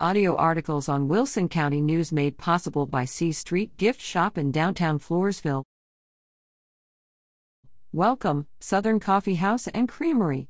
Audio articles on Wilson County News made possible by C Street Gift Shop in downtown Floresville. Welcome, Southern Coffee House and Creamery.